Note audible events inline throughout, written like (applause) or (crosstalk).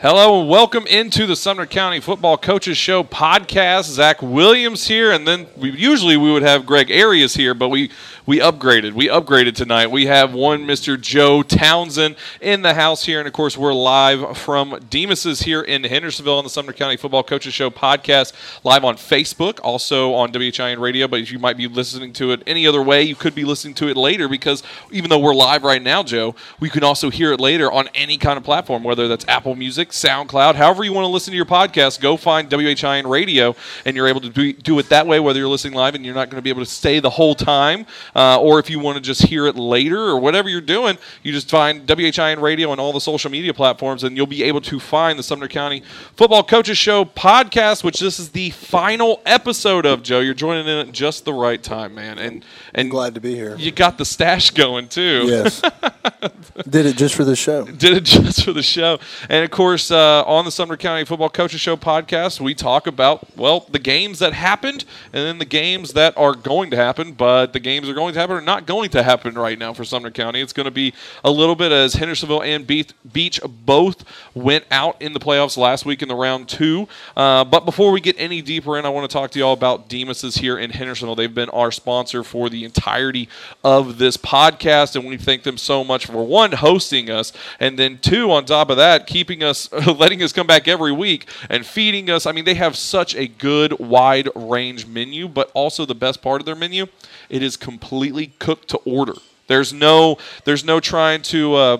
Hello and welcome into the Sumner County Football Coaches Show podcast. Zach Williams here, and then we, usually we would have Greg Arias here, but we we upgraded. We upgraded tonight. We have one Mr. Joe Townsend in the house here, and of course we're live from Demas's here in Hendersonville on the Sumner County Football Coaches Show podcast, live on Facebook, also on WHIN Radio. But you might be listening to it any other way, you could be listening to it later because even though we're live right now, Joe, we can also hear it later on any kind of platform, whether that's Apple Music, SoundCloud, however you want to listen to your podcast. Go find WHIN Radio, and you're able to do, do it that way, whether you're listening live and you're not going to be able to stay the whole time. Uh, or if you want to just hear it later or whatever you're doing, you just find WHIN Radio on all the social media platforms and you'll be able to find the Sumner County Football Coaches Show podcast, which this is the final episode of, Joe. You're joining in at just the right time, man. And, and I'm glad to be here. You got the stash going, too. Yes. (laughs) Did it just for the show. Did it just for the show. And of course, uh, on the Sumner County Football Coaches Show podcast, we talk about, well, the games that happened and then the games that are going to happen, but the games are going to happen are not going to happen right now for Sumner County. It's going to be a little bit as Hendersonville and Beech both went out in the playoffs last week in the round two. Uh, but before we get any deeper in, I want to talk to you all about Demas's here in Hendersonville. They've been our sponsor for the entirety of this podcast, and we thank them so much for one hosting us, and then two on top of that, keeping us, (laughs) letting us come back every week and feeding us. I mean, they have such a good wide range menu, but also the best part of their menu, it is completely cooked to order. There's no there's no trying to uh,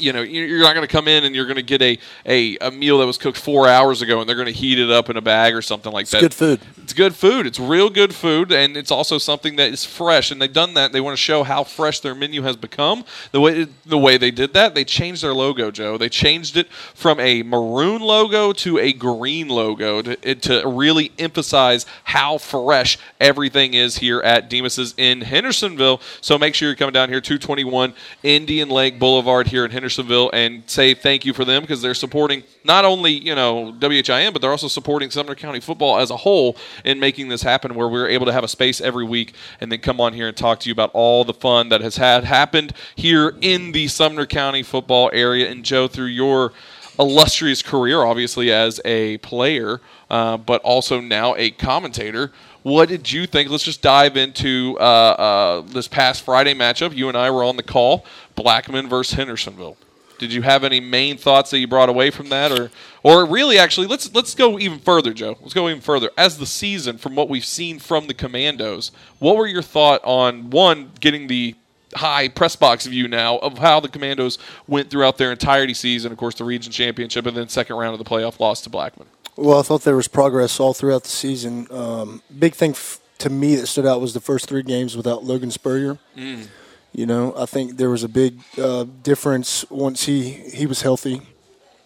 you know, you're not going to come in and you're going to get a, a, a, meal that was cooked four hours ago and they're going to heat it up in a bag or something like that. it's that. good food. It's good food. It's real good food, and it's also something that is fresh. And they've done that. They want to show how fresh their menu has become. The way the way they did that, they changed their logo, Joe. They changed it from a maroon logo to a green logo to, to really emphasize how fresh everything is here at Demas's in Hendersonville. So make sure you're coming down here, 221 Indian Lake Boulevard here in Hendersonville. Hendersonville and say thank you for them because they're supporting not only you know WHIN but they're also supporting Sumner County football as a whole in making this happen where we're able to have a space every week and then come on here and talk to you about all the fun that has had happened here in the Sumner County football area. And Joe through your illustrious career obviously as a player uh, but also now a commentator what did you think? Let's just dive into uh, uh, this past Friday matchup. You and I were on the call. Blackman versus Hendersonville. Did you have any main thoughts that you brought away from that, or, or really, actually, let's let's go even further, Joe. Let's go even further. As the season, from what we've seen from the Commandos, what were your thought on one getting the high press box view now of how the Commandos went throughout their entirety season, of course, the region championship, and then second round of the playoff loss to Blackman. Well, I thought there was progress all throughout the season. Um, big thing f- to me that stood out was the first three games without Logan Spurrier. Mm. You know, I think there was a big uh, difference once he, he was healthy.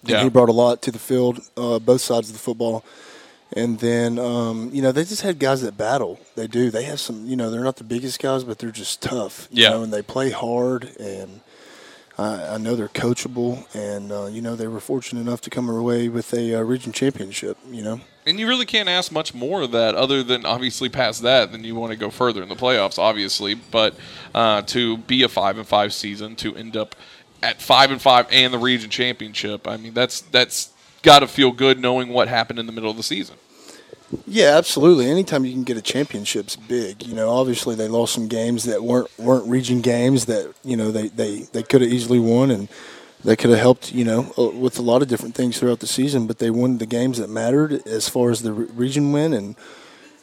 Yeah. he brought a lot to the field, uh, both sides of the football. And then, um, you know, they just had guys that battle. They do. They have some, you know, they're not the biggest guys, but they're just tough. Yeah. know, and they play hard and – I, know they're coachable, and uh, you know they were fortunate enough to come away with a uh, region championship. You know, and you really can't ask much more of that, other than obviously past that, then you want to go further in the playoffs, obviously. But uh, to be a five and five season, to end up at five and five and the region championship, I mean that's that's got to feel good knowing what happened in the middle of the season. Yeah, absolutely. Anytime you can get a championship's big. You know, obviously they lost some games that weren't weren't region games that you know they they, they could have easily won and they could have helped you know uh, with a lot of different things throughout the season. But they won the games that mattered as far as the region win, and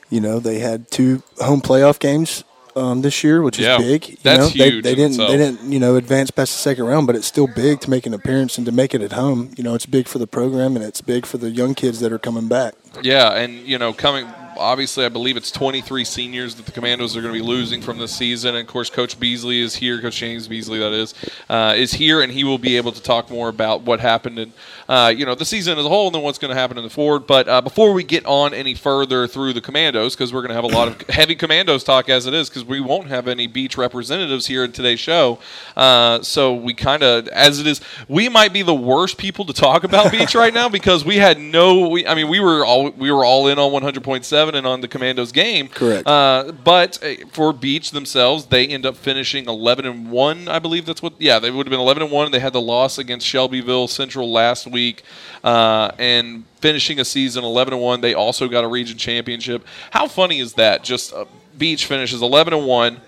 you know they had two home playoff games um, this year, which is yeah, big. You that's know, huge. They, they didn't they didn't you know advance past the second round, but it's still big to make an appearance and to make it at home. You know, it's big for the program and it's big for the young kids that are coming back. Yeah, and you know, coming obviously, I believe it's 23 seniors that the Commandos are going to be losing from this season. And of course, Coach Beasley is here. Coach James Beasley, that is, uh, is here, and he will be able to talk more about what happened and uh, you know the season as a whole, and then what's going to happen in the forward. But uh, before we get on any further through the Commandos, because we're going to have a lot of (laughs) heavy Commandos talk as it is, because we won't have any Beech representatives here in today's show. Uh, so we kind of, as it is, we might be the worst people to talk about Beech right now because we had no. We, I mean, we were all we were all in on 100.7 evident on the Commandos game. Correct. Uh, but uh, for Beech themselves, they end up finishing 11 and one. I believe that's what. Yeah, they would have been 11 and one. They had the loss against Shelbyville Central last week, uh, and finishing a season 11 and one. They also got a region championship. How funny is that? Just uh, Beech finishes 11 and one.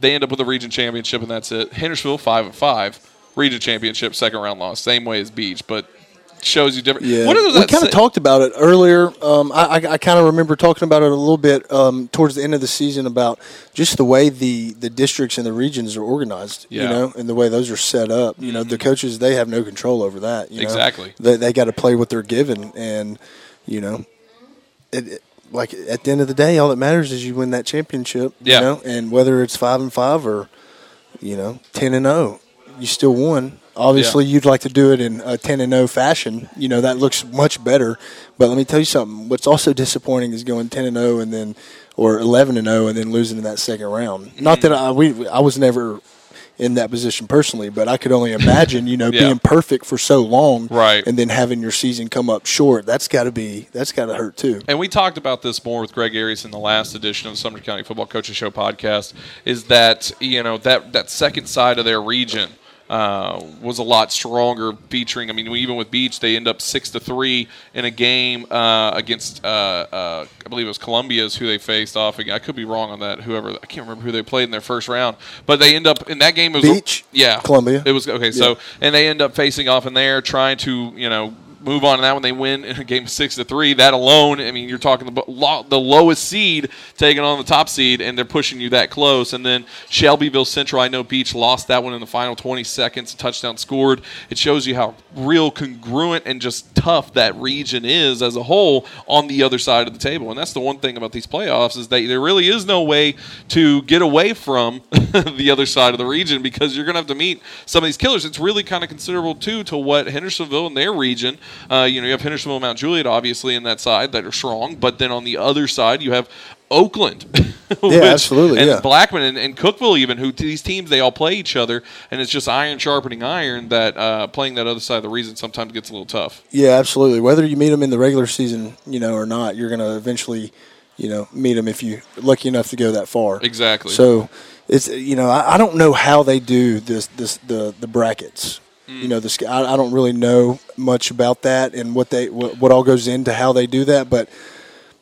They end up with a region championship, and that's it. Hendersonville five and five, region championship, second round loss, same way as Beech, but shows you different. Yeah, we kind of talked about it earlier. Um, I, I, I kind of remember talking about it a little bit um, towards the end of the season about just the way the, the districts and the regions are organized. Yeah. Mm-hmm. You know, and the way those are set up. You know, the coaches they have no control over that. You know? Exactly. They they got to play what they're given, and you know, it, it- like at the end of the day, all that matters is you win that championship. Yeah. You know, and whether it's five and five or you know ten and zero, you still won. Obviously, you'd like to do it in a ten and zero fashion. You know that looks much better. But let me tell you something. What's also disappointing is going ten and zero and then or eleven and zero and then losing in that second round. Not that I we I was never in that position personally, but I could only (laughs) imagine, you know, Yeah. being perfect for so long, Right. and then having your season come up short. That's got to be that's got to hurt too. and we talked about this more with Greg Arias in the last edition of the Sumner County Football Coaches Show podcast. Is that you know that that second side of their region uh, was a lot stronger, featuring. I mean, even with Beech, they end up six to three in a game uh, against uh, uh, I believe it was Columbia's who they faced off. again. I could be wrong on that. Whoever I can't remember who they played in their first round, but they end up in that game. It was Beech? yeah, Columbia. It was okay. So and they end up facing off in there, trying to you know move on in that one. They win in a (laughs) game six to three. That alone, I mean, you're talking the the lowest seed taking on the top seed, and they're pushing you that close. And then Shelbyville Central, I know Beech lost that one in the final 20 seconds. Touchdown scored. It shows you how real congruent and just tough that region is as a whole on the other side of the table. And that's the one thing about these playoffs is that there really is no way to get away from (laughs) the other side of the region because you're going to have to meet some of these killers. It's really kind of considerable too to what Hendersonville and their region. Uh, you know, you have Hendersonville, and Mount Juliet, obviously in that side that are strong, but then on the other side you have Oakland, (laughs) Yeah, absolutely, and yeah. Blackman and, and Cookeville, even who these teams they all play each other, and it's just iron sharpening iron. That uh, playing that other side of the reason sometimes gets a little tough. Yeah, absolutely. Whether you meet them in the regular season, you know, or not, you're going to eventually, you know, meet them if you're lucky enough to go that far. Exactly. So it's you know I, I don't know how they do this this the the brackets. Hmm. You know, the, I, I don't really know much about that and what they what, what all goes into how they do that, but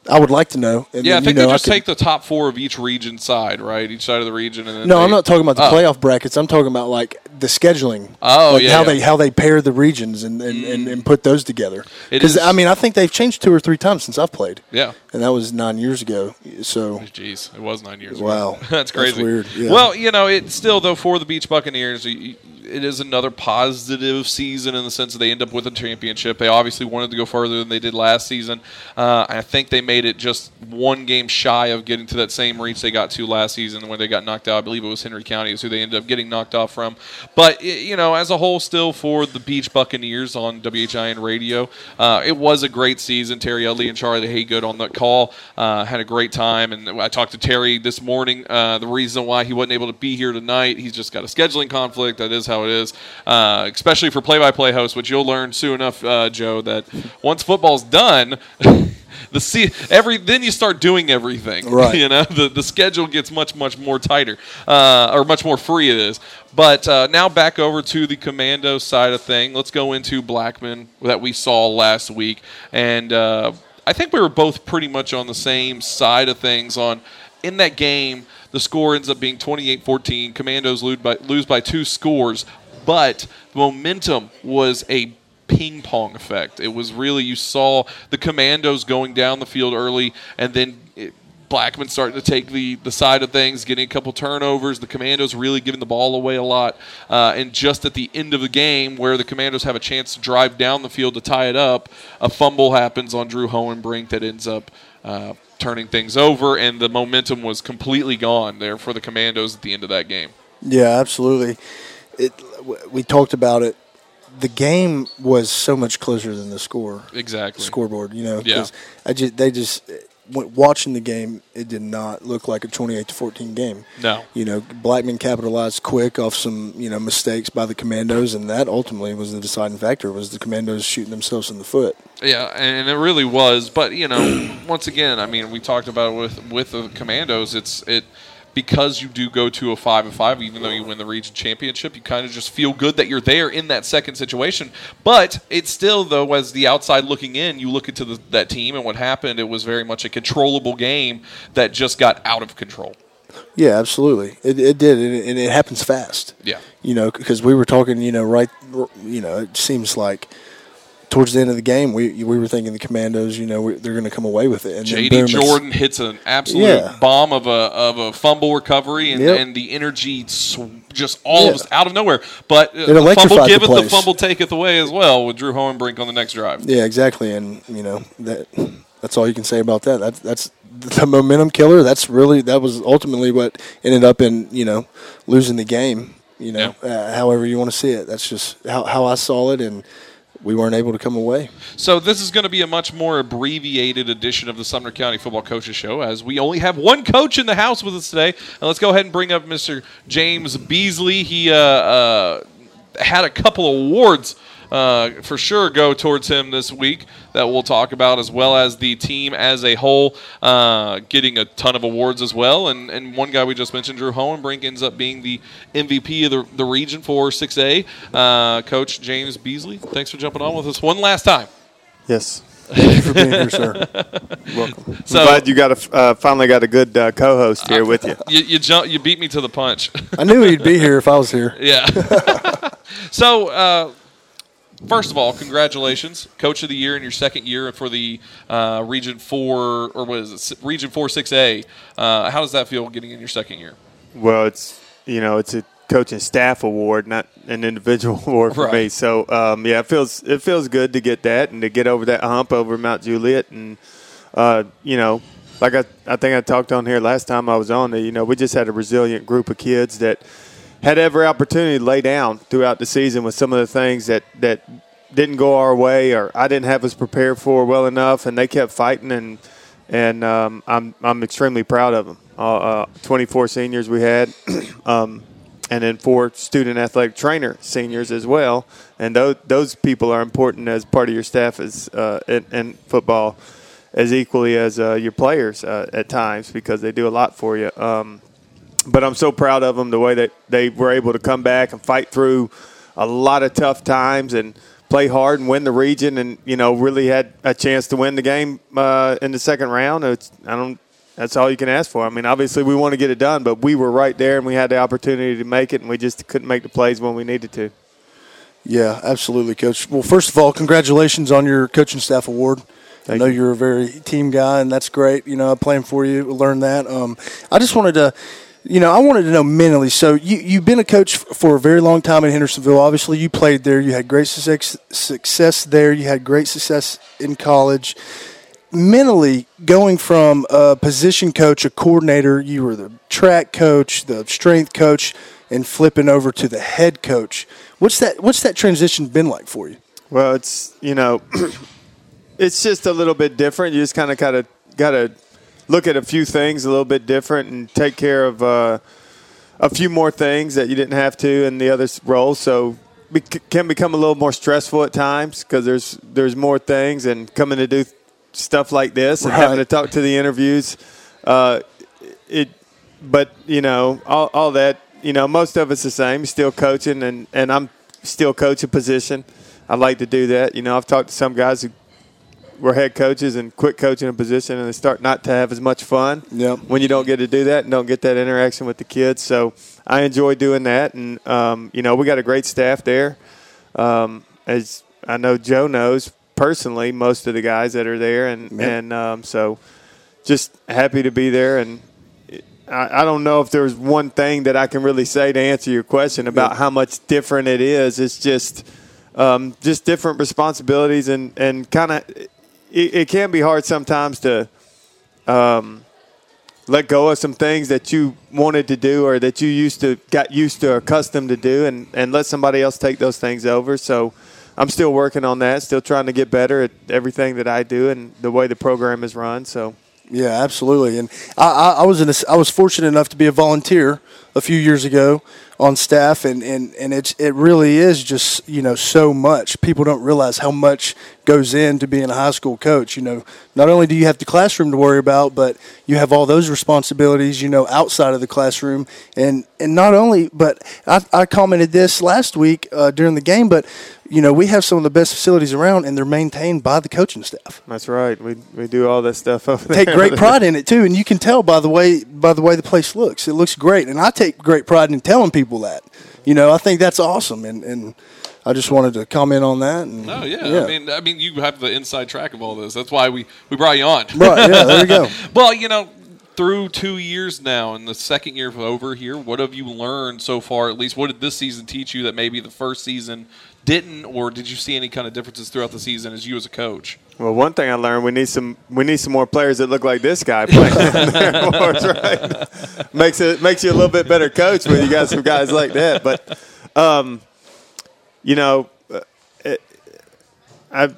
I would like to know. And Yeah, I then, think you know, they just could- take the top four of each region side, right? Each side of the region, and then No, they- I'm not talking about the Oh. playoff brackets. I'm talking about like the scheduling. Oh, like yeah, how yeah. Mm. they how they pair the regions and and, and, and put those together. Because I mean, I think they've changed two or three times since I've played. Yeah. and that was nine years ago. So Jeez, it was nine years. Wow. ago. (laughs) that's That's crazy. weird, yeah. Well, you know, it still though for the Beech Buccaneers, y- y- it is another positive season in the sense that they end up with a championship. They obviously wanted to go further than they did last season. Uh, I think they made it just one game shy of getting to that same reach they got to last season when they got knocked out. I believe it was Henry County is who they ended up getting knocked off from. But y- you know, as a whole, still for the Beech Buccaneers on WHIN radio, uh, it was a great season. Terry Udley and Charlie Haygood on the call uh, had a great time, and I talked to Terry this morning. Uh, the reason why he wasn't able to be here tonight, he's just got a scheduling conflict. That is how it is, uh, especially for play-by-play hosts, which you'll learn soon enough, uh, Joe. That once football's done. (laughs) The see every then you start doing everything (laughs) Right. you know the the schedule gets much much more tighter uh, or much more free it is but uh, now back over to the commando side of thing let's go into Blackman that we saw last week and uh, I think we were both pretty much on the same side of things on in that game the score ends up being 28-14 commandos lose by lose by two scores but the momentum was a ping pong effect. It was really you saw the commandos going down the field early, and then it, Blackman starting to take the the side of things, getting a couple turnovers. The commandos really giving the ball away a lot, uh, and just at the end of the game, where the commandos have a chance to drive down the field to tie it up, a fumble happens on Drew Hohenbrink that ends up. Uh, turning things over, and the momentum was completely gone there for the Commandos at the end of that game. Yeah, absolutely. It we talked about it. The game was so much closer than the score Exactly. scoreboard. You know, Yeah. I just they just watching the game, it did not look like a 28 to 14 game. No. You know, Blackman capitalized quick off some you know mistakes by the Commandos, and that ultimately was the deciding factor. Was the Commandos shooting themselves in the foot? Yeah, and it really was. But you know, (clears throat) once again, I mean, we talked about it with with the Commandos. It's it because you do go to a five and five, even though you win the region championship, you kind of just feel good that you're there in that second situation. But it's still, though, as the outside looking in, you look into the, that team and what happened. It was very much a controllable game that just got out of control. Yeah, absolutely. It, it did, and it, and it happens fast. Yeah. You know, because we were talking, you know, right, you know, it seems like towards the end of the game, we we were thinking the Commandos, you know, we, they're going to come away with it. And JD Jordan hits an absolute Yeah. bomb of a of a fumble recovery, and, Yep. and the energy sw- just all Yeah. of out of nowhere. But uh, It the fumble giveth, the, place. fumble taketh away as well with Drew Hohenbrink on the next drive. Yeah, exactly, and you know that that's all you can say about that. That's that's the momentum killer. That's really that was ultimately what ended up in you know losing the game. You know, uh, however you want to see it. That's just how how I saw it, and we weren't able to come away. So this is going to be a much more abbreviated edition of the Sumner County Football Coaches Show, as we only have one coach in the house with us today. And let's go ahead and bring up Mr. James Beasley. He uh, uh, had a couple awards. Uh, for sure, go towards him this week that we'll talk about, as well as the team as a whole uh, getting a ton of awards as well. And, and one guy we just mentioned, Drew Hohenbrink, ends up being the MVP of the, the region for 6A. Uh, Coach James Beasley, thanks for jumping on with us one last time. Yes. (laughs) Thank you for being here, sir. Welcome. So I'm glad you got a uh, finally got a good uh, co-host here with you. you you, jump, you beat me to the punch. I knew he'd be here if I was here. (laughs) yeah. (laughs) so uh, first of all, congratulations, Coach of the Year in your second year for the uh, Region Four or what is it? Region Four Six A. Uh, how does that feel getting in your second year? Well, it's you know it's a coaching staff award, not an individual (laughs) award for me. So um, yeah, it feels it feels good to get that and to get over that hump over Mount Juliet, and uh, you know, like I I think I talked on here last time I was on. that You know, we just had a resilient group of kids that had every opportunity to lay down throughout the season with some of the things that that didn't go our way or I didn't have us prepared for well enough, and they kept fighting and and um, I'm I'm extremely proud of them. Uh, uh, 24 seniors we had, (clears throat) um, and then four student athletic trainer seniors as well. And those those people are important as part of your staff as uh, in, in football, as equally as uh, your players uh, at times because they do a lot for you. Um, but I'm so proud of them the way that they were able to come back and fight through a lot of tough times and play hard and win the region and you know really had a chance to win the game uh, in the second round. It's, I don't. That's all you can ask for. I mean, obviously we want to get it done, but we were right there and we had the opportunity to make it, and we just couldn't make the plays when we needed to. Yeah, absolutely, Coach. Well, first of all, congratulations on your coaching staff award. I know you. you're a very team guy, and that's great. You know, I'm playing for you. Learn that. Um, I just wanted to, you know, I wanted to know mentally. So you you've been a coach for a very long time in Hendersonville. Obviously, you played there. You had great success success there. You had great success in college. Mentally, going from a position coach, a coordinator, you were the track coach, the strength coach, and flipping over to the head coach. What's that? What's that transition been like for you? Well, it's you know, (clears throat) it's just a little bit different. You just kind of got to got to look at a few things a little bit different and take care of uh, a few more things that you didn't have to in the other roles. So it can become a little more stressful at times because there's there's more things and coming to do stuff like this and having to talk to the interviews. Uh, it, but you know, all, all that. You know, most of it's the same. Still coaching, and and I'm still coaching position. I like to do that. You know, I've talked to some guys who were head coaches and quit coaching a position, and they start not to have as much fun Yep. when you don't get to do that and don't get that interaction with the kids. So I enjoy doing that, and um, you know, we got a great staff there. Um, as I know, Joe knows personally most of the guys that are there, and Yep. and um, so just happy to be there and. I I don't know if there's one thing that I can really say to answer your question about how much different it is. It's just um, just different responsibilities and, and kind of it, it can be hard sometimes to um, let go of some things that you wanted to do or that you used to got used to or accustomed to do and, and let somebody else take those things over. So I'm still working on that, still trying to get better at everything that I do and the way the program is run. So Yeah, absolutely. And I, I, I was in a, I was fortunate enough to be a volunteer a few years ago on staff, and, and, and it's it really is just you know so much. People don't realize how much goes into being a high school coach. You know, not only do you have the classroom to worry about, but you have all those responsibilities. You know, outside of the classroom, and and not only, but I, I commented this last week uh, during the game, but you know, we have some of the best facilities around, and they're maintained by the coaching staff. That's right. We, we do all that stuff over there. Take great (laughs) pride in it too, and you can tell by the way by the way the place looks. It looks great, and I take great pride in telling people that. You know, I think that's awesome, and and I just wanted to comment on that. And, Oh yeah. I mean, I mean, you have the inside track of all this. That's why we we brought you on. right, yeah, there you go. (laughs) well, you know, through two years now, and the second year over here, what have you learned so far? At least, what did this season teach you that maybe the first season didn't, or did you see any kind of differences throughout the season as you as a coach? Well, one thing I learned we need some we need some more players that look like this guy playing (laughs) right? (laughs) Makes it makes you a little bit better coach when you got some guys like that. But um, you know, uh, it, I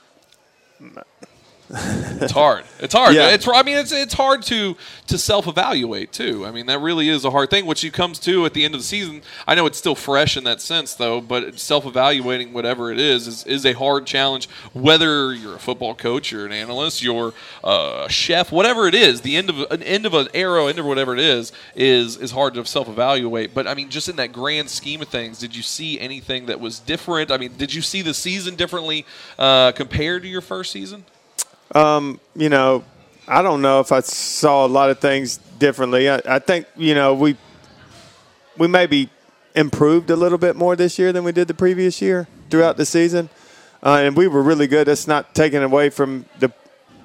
It's hard. It's hard. Yeah. It's. I mean, it's it's hard to to self evaluate too. I mean, that really is a hard thing. Which you comes to at the end of the season. I know it's still fresh in that sense, though. But self evaluating whatever it is is is a hard challenge. Whether you're a football coach, you're an analyst, you're a chef, whatever it is, the end of an end of an arrow, end of whatever it is, is is hard to self evaluate. But I mean, just in that grand scheme of things, did you see anything that was different? I mean, did you see the season differently uh, compared to your first season? You know, I don't know if I saw a lot of things differently. I, I think you know we we maybe improved a little bit more this year than we did the previous year throughout the season, uh, and we were really good. That's not taken away from the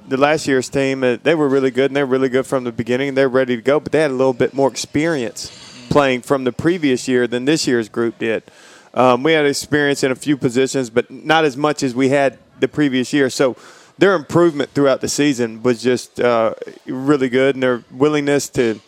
the last year's team. Uh, they were really good, and they're really good from the beginning. They're ready to go, but they had a little bit more experience playing from the previous year than this year's group did. Um, we had experience in a few positions, but not as much as we had the previous year. So their improvement throughout the season was just uh, really good, and their willingness to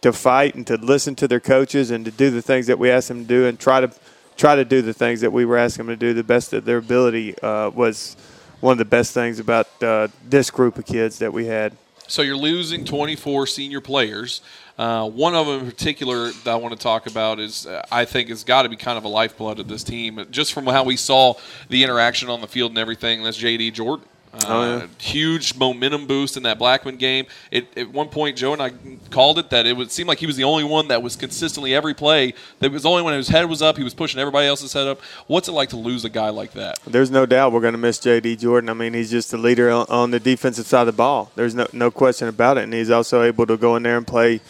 to fight and to listen to their coaches and to do the things that we asked them to do and try to try to do the things that we were asking them to do the best of their ability uh, was one of the best things about uh, this group of kids that we had. So you're losing 24 senior players. Uh, one of them in particular that I want to talk about is uh, I think has got to be kind of a lifeblood of this team, just from how we saw the interaction on the field and everything. That's JD Jordan. Uh, Oh, yeah. Huge momentum boost in that Blackman game. It, at one point, Joe and I called it that it would seem like he was the only one that was consistently every play. That was only when his head was up, he was pushing everybody else's head up. What's it like to lose a guy like that? There's no doubt we're going to miss J.D. Jordan. I mean, he's just the leader on, on the defensive side of the ball. There's no no question about it, and he's also able to go in there and play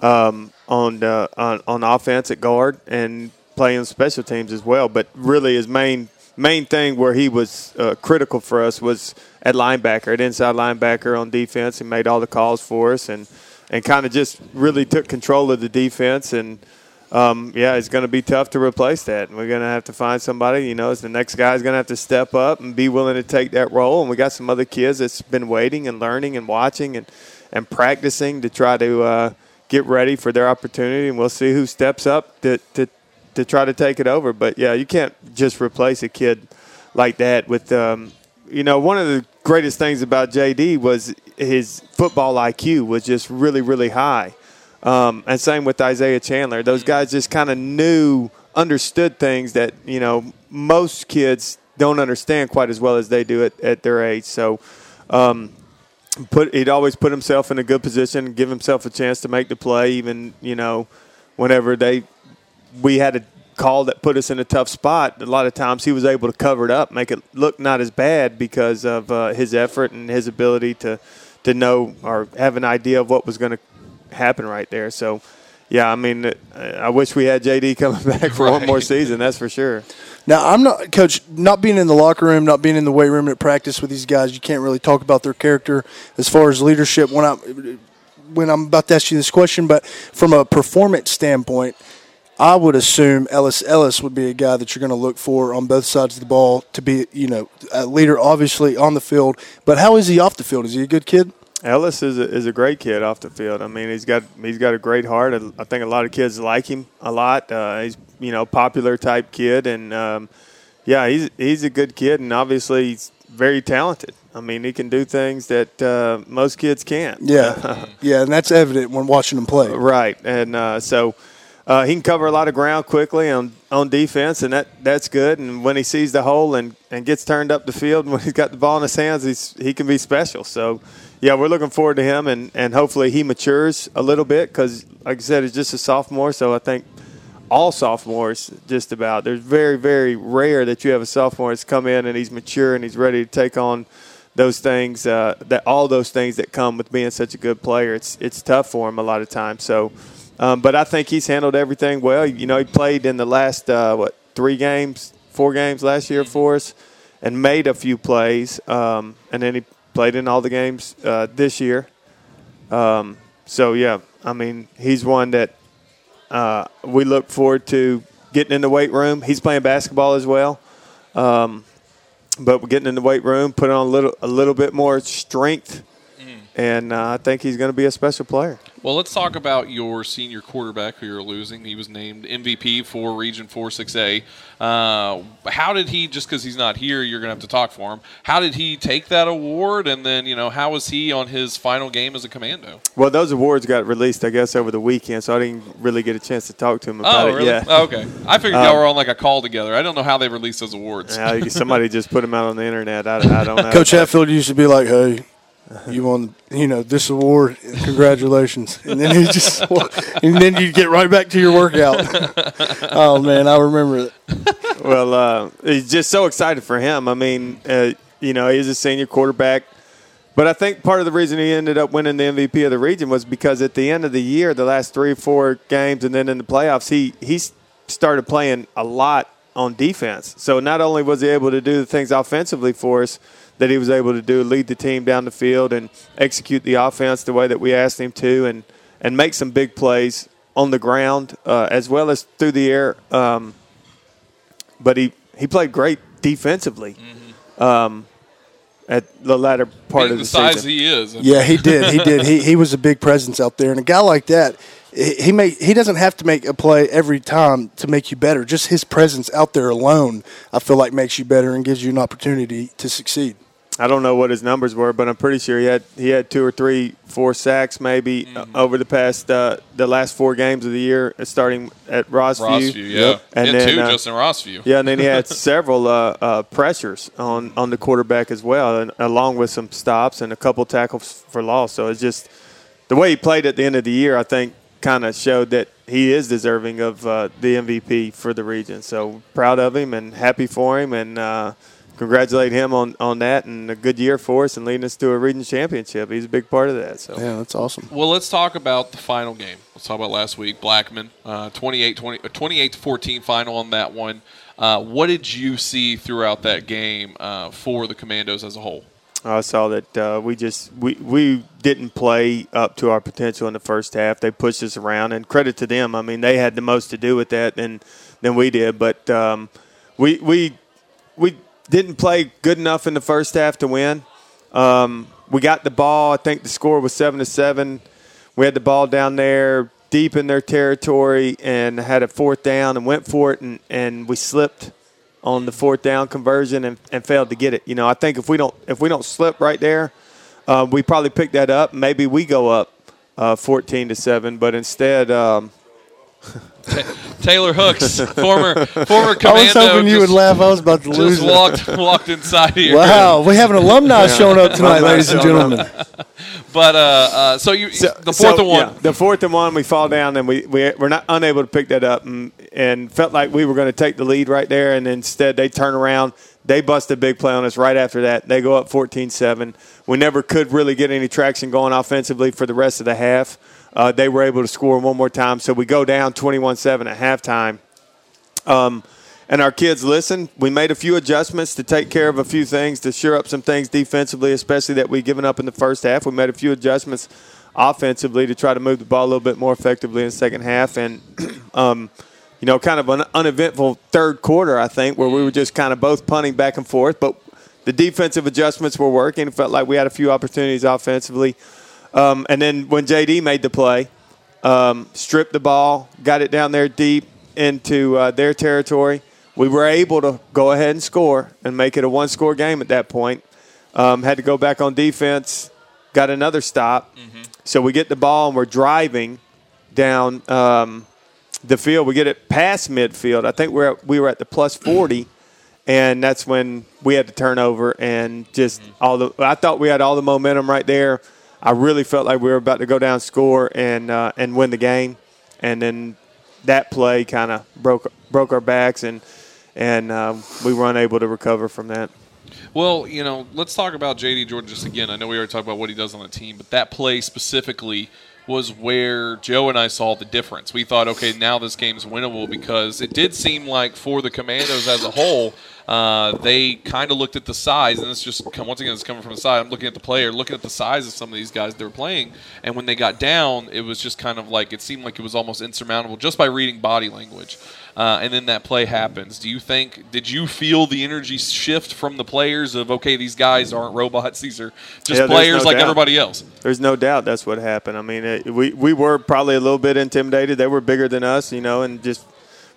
um, on, uh, on on offense at guard and play on special teams as well. But really, his main main thing where he was uh, critical for us was at linebacker, at inside linebacker on defense. He made all the calls for us and and kind of just really took control of the defense and. Um, yeah, it's going to be tough to replace that. And we're going to have to find somebody, you know, as the next guy is going to have to step up and be willing to take that role. And we got some other kids that's been waiting and learning and watching and, and practicing to try to uh, get ready for their opportunity. And we'll see who steps up to, to, to try to take it over. But, yeah, you can't just replace a kid like that with, um, you know, one of the greatest things about JD was his football IQ was just really, really high. Um, and same with Isaiah Chandler. Those guys just kind of knew, understood things that you know most kids don't understand quite as well as they do at, at their age. So, um, put he'd always put himself in a good position, give himself a chance to make the play, even you know whenever they we had a call that put us in a tough spot. A lot of times he was able to cover it up, make it look not as bad because of uh, his effort and his ability to to know or have an idea of what was going to happen right there. So, yeah, I mean, uh, I wish we had JD (laughs) coming back for one more season. That's for sure. Now, I'm not, coach, not being in the locker room, not being in the weight room at practice with these guys, you can't really talk about their character as far as leadership when I when I'm about to ask you this question, but from a performance standpoint, I would assume Ellis Ellis would be a guy that you're going to look for on both sides of the ball to be, you know, a leader obviously on the field, but how is he off the field? Is he a good kid? Ellis is a, is a great kid off the field. I mean, he's got he's got a great heart. I think a lot of kids like him a lot. Uh, he's you know popular type kid, and um, yeah, he's he's a good kid, and obviously he's very talented. I mean, he can do things that uh, most kids can't. Yeah, (laughs) yeah, and that's evident when watching him play. Right, and uh, so uh, he can cover a lot of ground quickly on, on defense, and that, that's good. And when he sees the hole and, and gets turned up the field, and (laughs) when he's got the ball in his hands, he's, he can be special. So, yeah, we're looking forward to him, and, and hopefully he matures a little bit because, like I said, he's just a sophomore. So I think all sophomores, just about, there's very, very rare that you have a sophomore that's come in and he's mature and he's ready to take on those things, uh, that all those things that come with being such a good player. It's it's tough for him a lot of times. So, um, but I think he's handled everything well. You know, he played in the last uh, what three games, four games last year for us, and made a few plays, um, and then he played in all the games uh, this year. Um, so yeah, I mean, he's one that uh, we look forward to getting in the weight room. He's playing basketball as well. Um, but we're getting in the weight room, putting on a little a little bit more strength, and uh, I think he's going to be a special player. Well, let's talk about your senior quarterback who you're losing. He was named MVP for Region 4 6A. Uh, how did he, just because he's not here, you're going to have to talk for him, how did he take that award? And then, you know, how was he on his final game as a commando? Well, those awards got released, I guess, over the weekend, so I didn't really get a chance to talk to him about Oh, it. really? Yeah. Oh, okay. I figured y'all were on like a call together. I don't know how they released those awards. Yeah, somebody just put them out on the internet. I, I don't (laughs) know. Coach Hatfield used to be like, "Hey, (laughs) you won, you know, this award. Congratulations!" And then he just, (laughs) and then you get right back to your workout. (laughs) oh man, I remember it. well, uh, he's just so excited for him. I mean, uh, you know, he's a senior quarterback. But I think part of the reason he ended up winning the MVP of the region was because at the end of the year, the last three four games, and then in the playoffs, he he started playing a lot on defense. So not only was he able to do the things offensively for us that he was able to do, lead the team down the field and execute the offense the way that we asked him to, and and make some big plays on the ground uh, as well as through the air. Um, but he he played great defensively. Um, at the latter part Being of the, the, size season. he is. Yeah, he did. He did. He he was a big presence out there, and a guy like that, he he may he doesn't have to make a play every time to make you better. Just his presence out there alone, I feel like makes you better and gives you an opportunity to succeed. I don't know what his numbers were, but I'm pretty sure he had he had two or three, four sacks maybe uh, over the past uh, the last four games of the year, uh, starting at Rossview. Rossview, yeah. And then, two uh, just in Rossview. Yeah, and then he had (laughs) several uh, uh, pressures on, on the quarterback as well, and along with some stops and a couple tackles for loss. So it's just the way he played at the end of the year. I think kind of showed that he is deserving of uh, the MVP for the region. So proud of him and happy for him, and uh, congratulate him on, on that and a good year for us and leading us to a region championship. He's a big part of that. So Yeah, that's awesome. Well, let's talk about the final game. Let's talk about last week. Blackman, uh, 28 20, uh, 28 to 14 final on that one. Uh, what did you see throughout that game uh, for the Commandos as a whole? I saw that uh, we just we, we didn't play up to our potential in the first half. They pushed us around, and credit to them. I mean, they had the most to do with that than than we did. But um, we we we didn't play good enough in the first half to win. Um, we got the ball. I think the score was seven to seven. We had the ball down there deep in their territory and had a fourth down and went for it, and, and we slipped on the fourth down conversion and, and failed to get it. You know, I think if we don't if we don't slip right there, uh, we probably pick that up. Maybe we go up uh, fourteen to seven, but instead. Um, Taylor Hooks, former (laughs) former commando. I was hoping you just, would laugh. I was about to lose just it. walked walked inside here. Wow, we have an alumni showing up tonight, ladies and gentlemen. (laughs) But uh, uh, so you So- the so, fourth and one. yeah, the fourth and one, we fall down and we, we we're not unable to pick that up, and, and felt like we were going to take the lead right there, and instead they turn around, they bust a big play on us right after that. They go up 14-7. We never could really get any traction going offensively for the rest of the half. Uh, they were able to score one more time, so we go down 21-7 at halftime. Um, and our kids listened. We made a few adjustments to take care of a few things, to shore up some things defensively, especially that we given up in the first half. We made a few adjustments offensively to try to move the ball a little bit more effectively in the second half. And, (clears throat) um, you know, kind of an uneventful third quarter, I think, where we were just kind of both punting back and forth. But the defensive adjustments were working. It felt like we had a few opportunities offensively. Um, and then when JD made the play, um, stripped the ball, got it down there deep into uh, their territory. we were able to go ahead and score and make it a one score game at that point. Um, had to go back on defense, got another stop. Mm-hmm. So we get the ball and we're driving down um, the field. We get it past midfield. I think we're at, we were at the plus 40 and that's when we had to turn over and just mm-hmm. all the. I thought we had all the momentum right there. I really felt like we were about to go down, score, and uh, and win the game, and then that play kind of broke broke our backs, and and uh, we were unable to recover from that. Well, you know, let's talk about JD Jordan just again. I know we already talked about what he does on the team, but that play specifically was where Joe and I saw the difference. We thought, okay, now this game's winnable because it did seem like for the Commandos as a whole, uh, they kind of looked at the size, and it's just once again, it's coming from the side. I'm looking at the player, looking at the size of some of these guys they were playing, and when they got down, it was just kind of like it seemed like it was almost insurmountable just by reading body language. Uh, and then that play happens. Do you think? Did you feel the energy shift from the players of okay, these guys aren't robots; (laughs) these are just yeah, players no like doubt. everybody else? There's no doubt that's what happened. I mean, it, we we were probably a little bit intimidated. They were bigger than us, you know, and just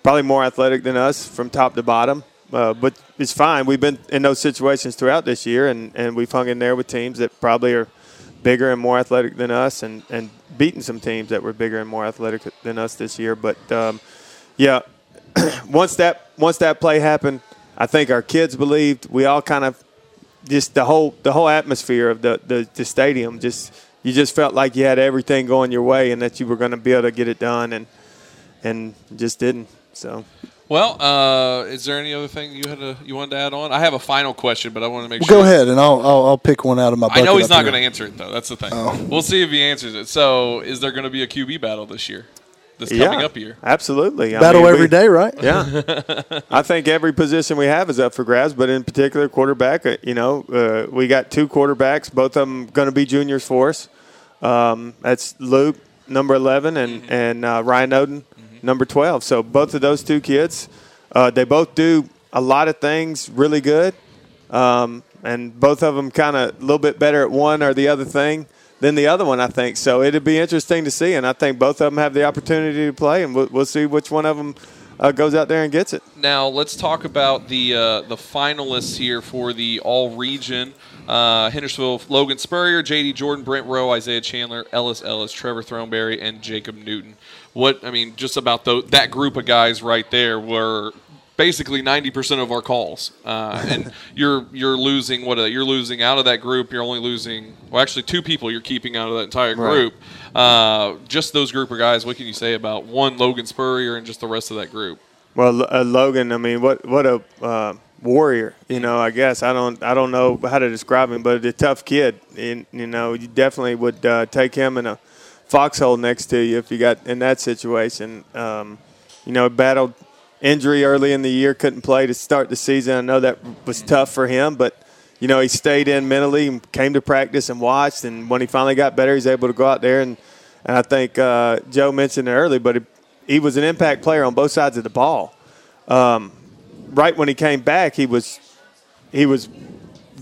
probably more athletic than us from top to bottom. Uh, but it's fine. We've been in those situations throughout this year, and, and we've hung in there with teams that probably are bigger and more athletic than us, and, and beaten some teams that were bigger and more athletic than us this year. But um, yeah, (clears throat) once that once that play happened, I think our kids believed. We all kind of just the whole the whole atmosphere of the, the, the stadium just you just felt like you had everything going your way and that you were going to be able to get it done and and just didn't. So. Well, uh, is there any other thing you had to, you wanted to add on? I have a final question, but I want to make well, sure. Go ahead, and I'll, I'll, I'll pick one out of my. I know he's not going to answer it though. That's the thing. Oh. We'll see if he answers it. So, is there going to be a QB battle this year? this coming yeah, up year. Absolutely. I Battle mean, every we, day, right? Yeah. (laughs) I think every position we have is up for grabs, but in particular, quarterback, uh, you know, uh, we got two quarterbacks, both of them going to be juniors for us. Um, that's Luke, number 11, and, mm-hmm. and uh, Ryan Oden. Number 12. So both of those two kids, uh, they both do a lot of things really good. Um, and both of them kind of a little bit better at one or the other thing than the other one, I think. So it'd be interesting to see, and I think both of them have the opportunity to play, and we'll, we'll see which one of them uh, goes out there and gets it. Now let's talk about the uh, the finalists here for the All Region. Uh, Hendersonville, Logan Spurrier, J.D. Jordan, Brent Rowe, Isaiah Chandler, Ellis Ellis, Trevor Throneberry, and Jacob Newton. What I mean, just about the, that group of guys right there were basically 90% of our calls. Uh, and (laughs) you're you're losing what uh, you're losing out of that group. You're only losing well, actually two people you're keeping out of that entire group. Right. Uh, just those group of guys. What can you say about one Logan Spurrier and just the rest of that group? Well, uh, Logan. I mean, what what a uh, warrior. You know, I guess I don't I don't know how to describe him, but a tough kid. And you know, you definitely would uh, take him in a foxhole next to you if you got in that situation. Um, you know, battled injury early in the year, couldn't play to start the season. I know that was tough for him, but you know he stayed in mentally and came to practice and watched. And when he finally got better, he's able to go out there and and I think uh, Joe mentioned it early, but he was an impact player on both sides of the ball. Um, right when he came back, he was he was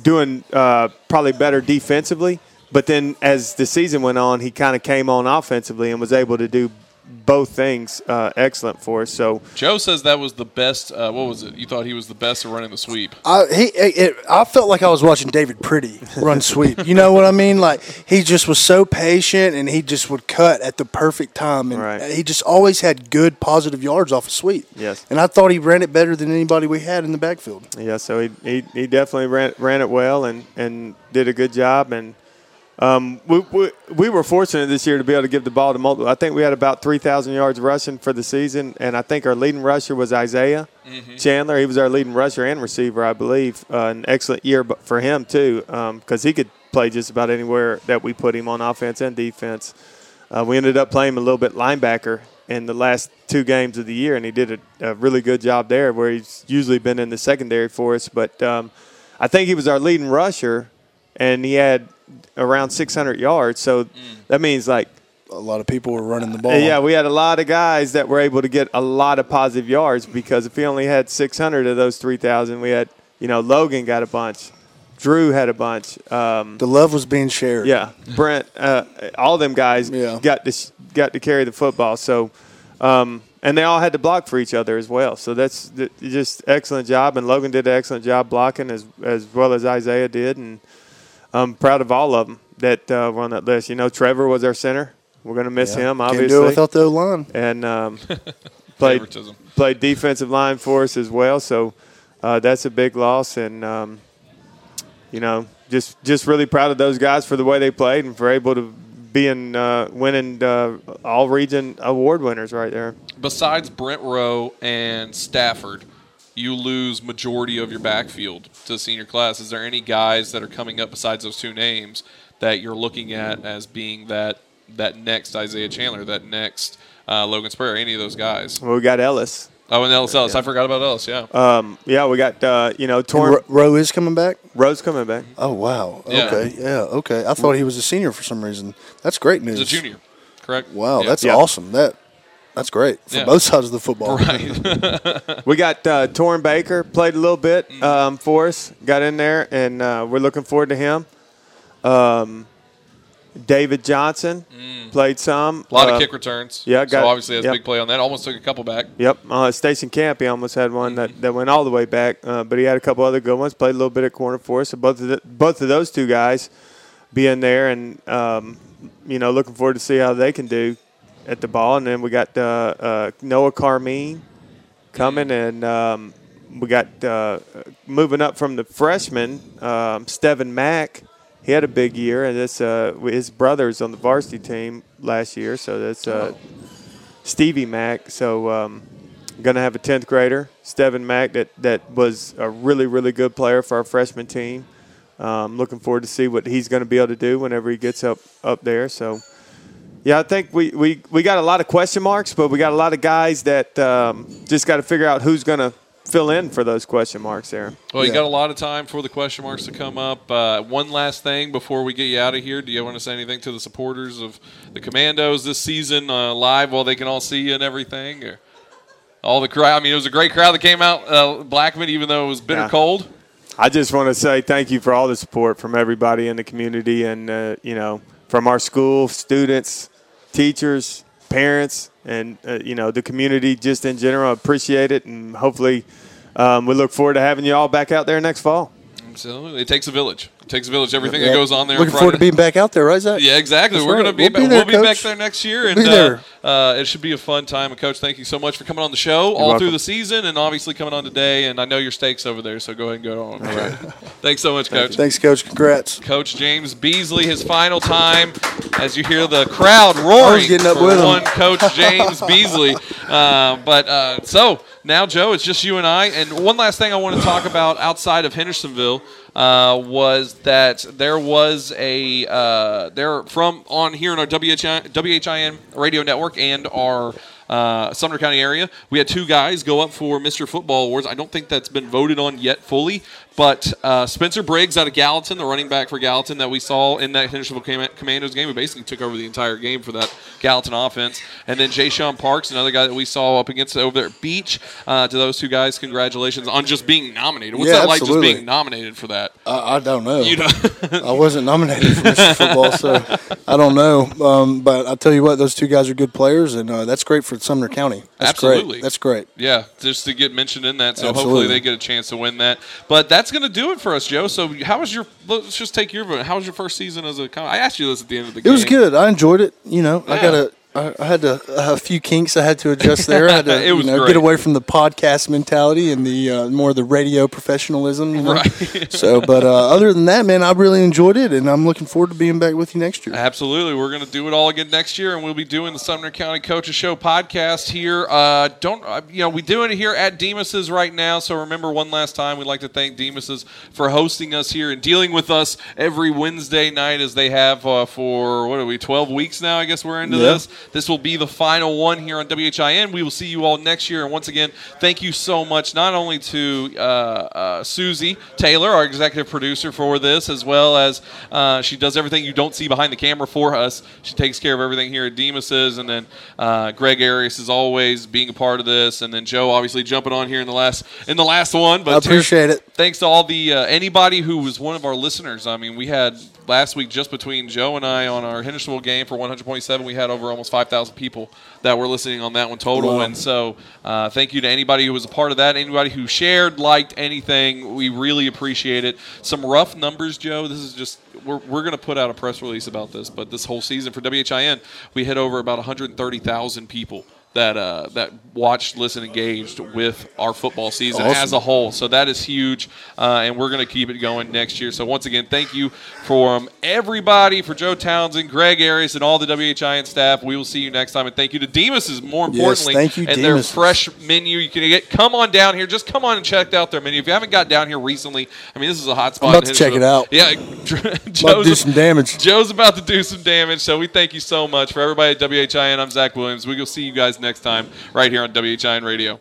doing uh, probably better defensively. But then as the season went on, he kind of came on offensively and was able to do both things uh, excellent for us. So Joe says that was the best. Uh, what was it? You thought he was the best at running the sweep? I he it, I felt like I was watching David Pretty (laughs) run sweep. You know what I mean? Like he just was so patient and he just would cut at the perfect time, and right. he just always had good positive yards off a of sweep. Yes, and I thought he ran it better than anybody we had in the backfield. Yeah, so he he, he definitely ran ran it well and and did a good job and. Um, we, we, we, were fortunate this year to be able to give the ball to multiple. I think we had about 3,000 yards rushing for the season, and I think our leading rusher was Isaiah mm-hmm. Chandler. He was our leading rusher and receiver, I believe. Uh, an excellent year for him, too, because um, he could play just about anywhere that we put him on offense and defense. Uh, we ended up playing him a little bit linebacker in the last two games of the year, and he did a, a really good job there where he's usually been in the secondary for us. But um, I think he was our leading rusher, and he had – around 600 yards. So mm. that means like a lot of people were running the ball. Yeah, we had a lot of guys that were able to get a lot of positive yards because if we only had 600 of those 3,000, we had, you know, Logan got a bunch. Drew had a bunch. Um, the love was being shared. Yeah, Brent, uh, all them guys yeah. got to got to carry the football. So, um, and they all had to block for each other as well. So that's th- just excellent job. And Logan did an excellent job blocking as as well as Isaiah did, and I'm proud of all of them that uh, were on that list. You know, Trevor was our center. We're going to miss Yeah. him, Can't obviously. do it without the line. and um, (laughs) played Favoritism. played defensive line for us as well. So uh, that's a big loss, and um, you know, just just really proud of those guys for the way they played and for able to be in uh, winning uh, all region award winners right there. Besides Brent Rowe and Stafford, you lose majority of your backfield to senior class. Is there any guys that are coming up besides those two names that you're looking at as being that that next Isaiah Chandler, that next uh, Logan Spurrier, any of those guys? Well, we got Ellis. Oh, and Ellis Ellis. I forgot about Ellis. Yeah. Um, yeah, we got uh, you know Torn Ro- Rowe is coming back. Rose coming back. Oh wow. Yeah. Okay. Yeah. Okay. I thought he was a senior for some reason. That's great news. He's a junior, correct? Wow. Yeah. That's Yeah. awesome. That that's great for Yeah. both sides of the football. right. (laughs) (laughs) We got uh, Torrin Baker played a little bit um, for us, got in there, and uh, we're looking forward to him. Um, David Johnson played some. A lot Uh, of kick returns. yeah, so got- obviously that's a big play on that. Almost took a couple back. Yep, uh, Station Camp. He almost had one that, that went all the way back, uh, but he had a couple other good ones. Played a little bit at corner for us. So both of the, both of those two guys being there, and um, you know, looking forward to see how they can do at the ball. And then we got uh, uh, Noah Carmine coming, and um, we got uh, moving up from the freshman, um, Steven Mack. He had a big year, and that's uh, his brother's on the varsity team last year. So that's uh, Stevie Mack. So um, going to have a 10th grader, Steven Mack, that, that was a really, really good player for our freshman team. Um, looking forward to see what he's going to be able to do whenever he gets up up there. So, yeah, I think we, we, we got a lot of question marks, but we got a lot of guys that um, just got to figure out who's going to fill in for those question marks there. Well, you Yeah. got a lot of time for the question marks to come up. Uh, one last thing before we get you out of here. Do you want to say anything to the supporters of the Commandos this season uh, live while they can all see you and everything? Or all the crowd. I mean, it was a great crowd that came out, uh, Blackman, even though it was bitter Yeah. cold. I just want to say thank you for all the support from everybody in the community and, uh, you know, from our school, students, teachers, parents, and, uh, you know, the community just in general. Appreciate it. And hopefully um, we look forward to having you all back out there next fall. Absolutely, it takes a village. Takes a village. Everything Yeah. that goes on there. Looking in forward to being back out there, right, Zach? Yeah, exactly. That's We're right. gonna be, We'll back, be there, we'll be back there next year, and be uh, there. uh, it should be a fun time. And coach, thank you so much for coming on the show all welcome. through the season, and obviously coming on today. And I know your stakes over there, so go ahead and go on. All right. (laughs) Thanks so much, coach. Thanks, Coach. Congrats. Coach James Beasley, his final time, as you hear the crowd roaring getting up with him. Coach (laughs) James Beasley. Uh, but uh, so now, Joe, it's just you and I. And one last thing I want to talk about outside of Hendersonville uh, was that there was a uh, there from on here in our WHI, WHIN radio network and our uh, Sumner County area. We had two guys go up for Mr. Football Awards. I don't think that's been voted on yet fully, but uh, Spencer Briggs out of Gallatin, the running back for Gallatin that we saw in that Hendersonville Com- Commandos game, who basically took over the entire game for that Gallatin offense. And then Jay Sean Parks, another guy that we saw up against over there at Beech. Uh, to those two guys, congratulations on just being nominated. What's Yeah, that like just being nominated for that? I, I don't know. You know, (laughs) I wasn't nominated for Mr. Football, so I don't know. Um, but I'll tell you what, those two guys are good players, and uh, that's great for Sumner County. That's Absolutely. great. That's great. Yeah, just to get mentioned in that. So hopefully they get a chance to win that. But that's going to do it for us, Joe. So how was your? Let's just take your vote. How was your first season as a? I asked you this at the end of the game. It was good. I enjoyed it. You know, I got a. I I had to a few kinks I had to adjust there. I had to (laughs) It was you know, get away from the podcast mentality and the uh, more of the radio professionalism. You know? Right. so, but uh, other than that, man, I really enjoyed it, and I'm looking forward to being back with you next year. Absolutely. We're going to do it all again next year, and we'll be doing the Sumner County Coaches Show podcast here. Uh, don't uh, you know? We're doing it here at Demas's right now. So remember, one last time, we'd like to thank Demas's for hosting us here and dealing with us every Wednesday night as they have uh, for what are we? Twelve weeks now. I guess we're into Yeah. this. This will be the final one here on WHIN. We will see you all next year. And once again, thank you so much, not only to uh, uh, Susie Taylor, our executive producer, for this, as well as uh, she does everything you don't see behind the camera for us. She takes care of everything here at Demas's. And then uh, Greg Arias is always being a part of this. And then Joe, obviously, jumping on here in the last in the last one. But I appreciate it. thanks to all the uh, anybody who was one of our listeners. I mean, we had last week just between Joe and I on our Hendersonville game for 100.7, we had over almost almost 5,000 people that were listening on that one total. Wow. And so, uh, thank you to anybody who was a part of that, anybody who shared, liked anything. We really appreciate it. Some rough numbers, Joe. This is just we're, we're going to put out a press release about this, but this whole season for WHIN, we hit over about 130,000 people that uh, that watched, listened, engaged with our football season Awesome. as a whole. So that is huge, uh, and we're going to keep it going next year. So once again, thank you from everybody, for Joe Townsend, Greg Arias, and all the WHIN staff. We will see you next time, and thank you to Demas's more Yes, importantly, thank you, and their fresh menu. You can get come on down here. Just come on and check out their menu. If you haven't got down here recently, I mean this is a hot spot. about to check it out. Yeah, (laughs) Joe's do some damage. Joe's about to do some damage, so we thank you so much for everybody at WHIN. I'm Zach Williams. We will see you guys next time right here on WHIN Radio.